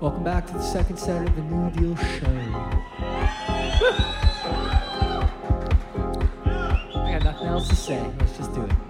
Welcome back to the second set of the New Deal Show. I got nothing else to say. Let's just do it.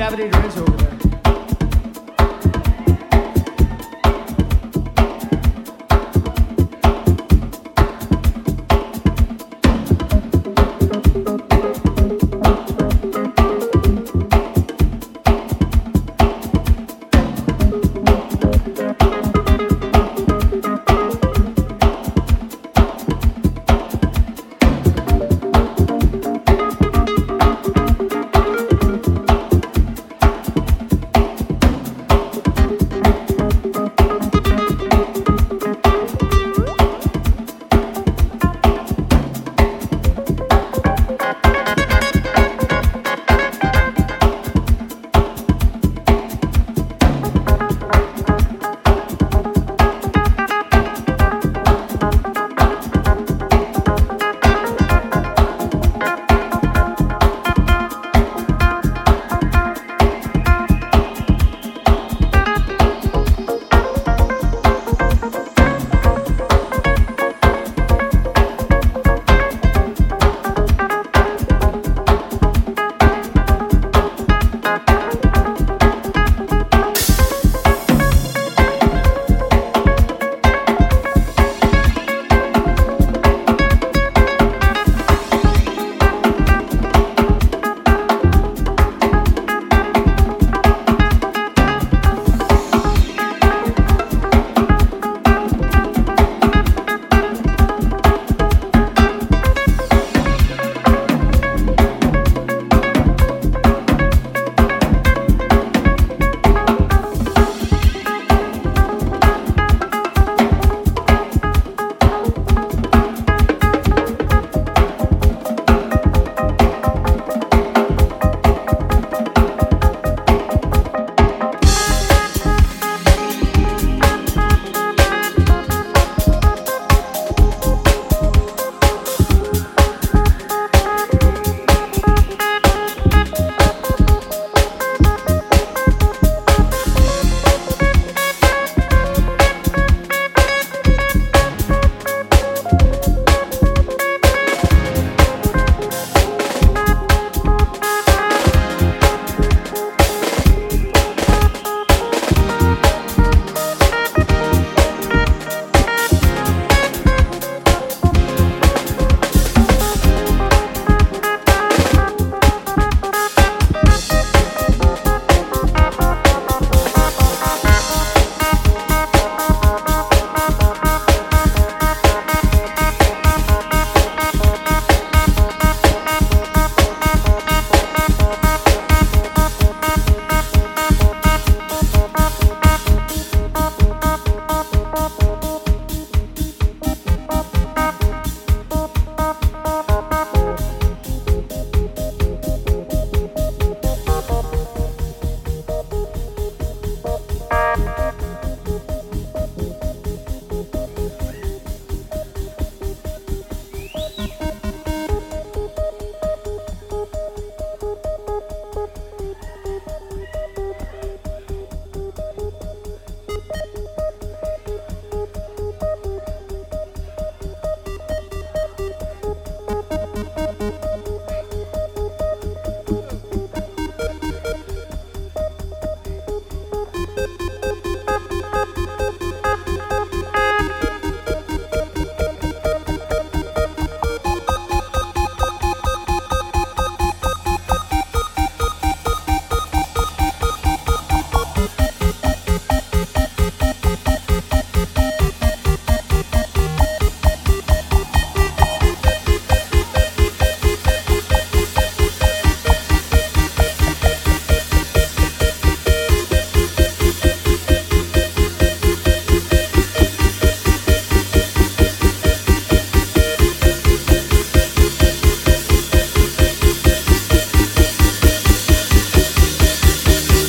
Davide Lorenzo over there.